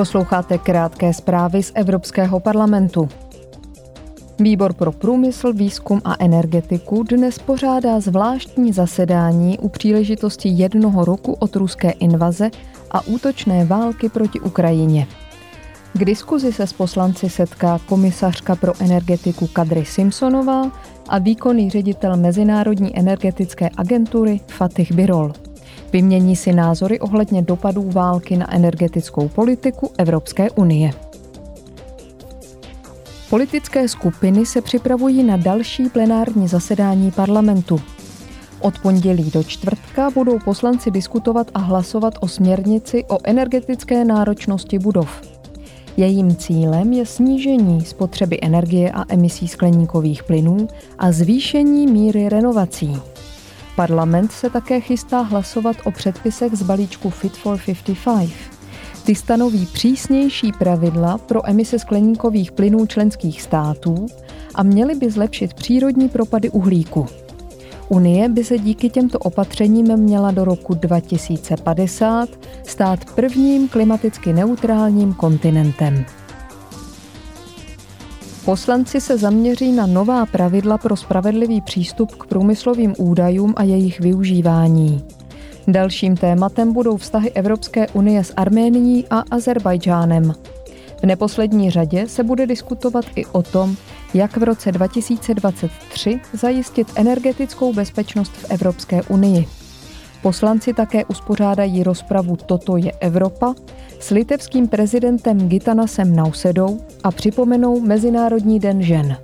Posloucháte krátké zprávy z Evropského parlamentu. Výbor pro průmysl, výzkum a energetiku dnes pořádá zvláštní zasedání u příležitosti jednoho roku od ruské invaze a útočné války proti Ukrajině. K diskuzi se s poslanci setká komisařka pro energetiku Kadry Simpsonová a výkonný ředitel Mezinárodní energetické agentury Fatih Birol. Vymění si názory ohledně dopadů války na energetickou politiku Evropské unie. Politické skupiny se připravují na další plenární zasedání parlamentu. Od pondělí do čtvrtka budou poslanci diskutovat a hlasovat o směrnici o energetické náročnosti budov. Jejím cílem je snížení spotřeby energie a emisí skleníkových plynů a zvýšení míry renovací. Parlament se také chystá hlasovat o předpisech z balíčku Fit for 55. Ty stanoví přísnější pravidla pro emise skleníkových plynů členských států a měly by zlepšit přírodní propady uhlíku. Unie by se díky těmto opatřením měla do roku 2050 stát prvním klimaticky neutrálním kontinentem. Poslanci se zaměří na nová pravidla pro spravedlivý přístup k průmyslovým údajům a jejich využívání. Dalším tématem budou vztahy Evropské unie s Arménií a Azerbajdžánem. V neposlední řadě se bude diskutovat i o tom, jak v roce 2023 zajistit energetickou bezpečnost v Evropské unii. Poslanci také uspořádají rozpravu Toto je Evropa s litevským prezidentem Gitanasem Nausedou a připomenou Mezinárodní den žen.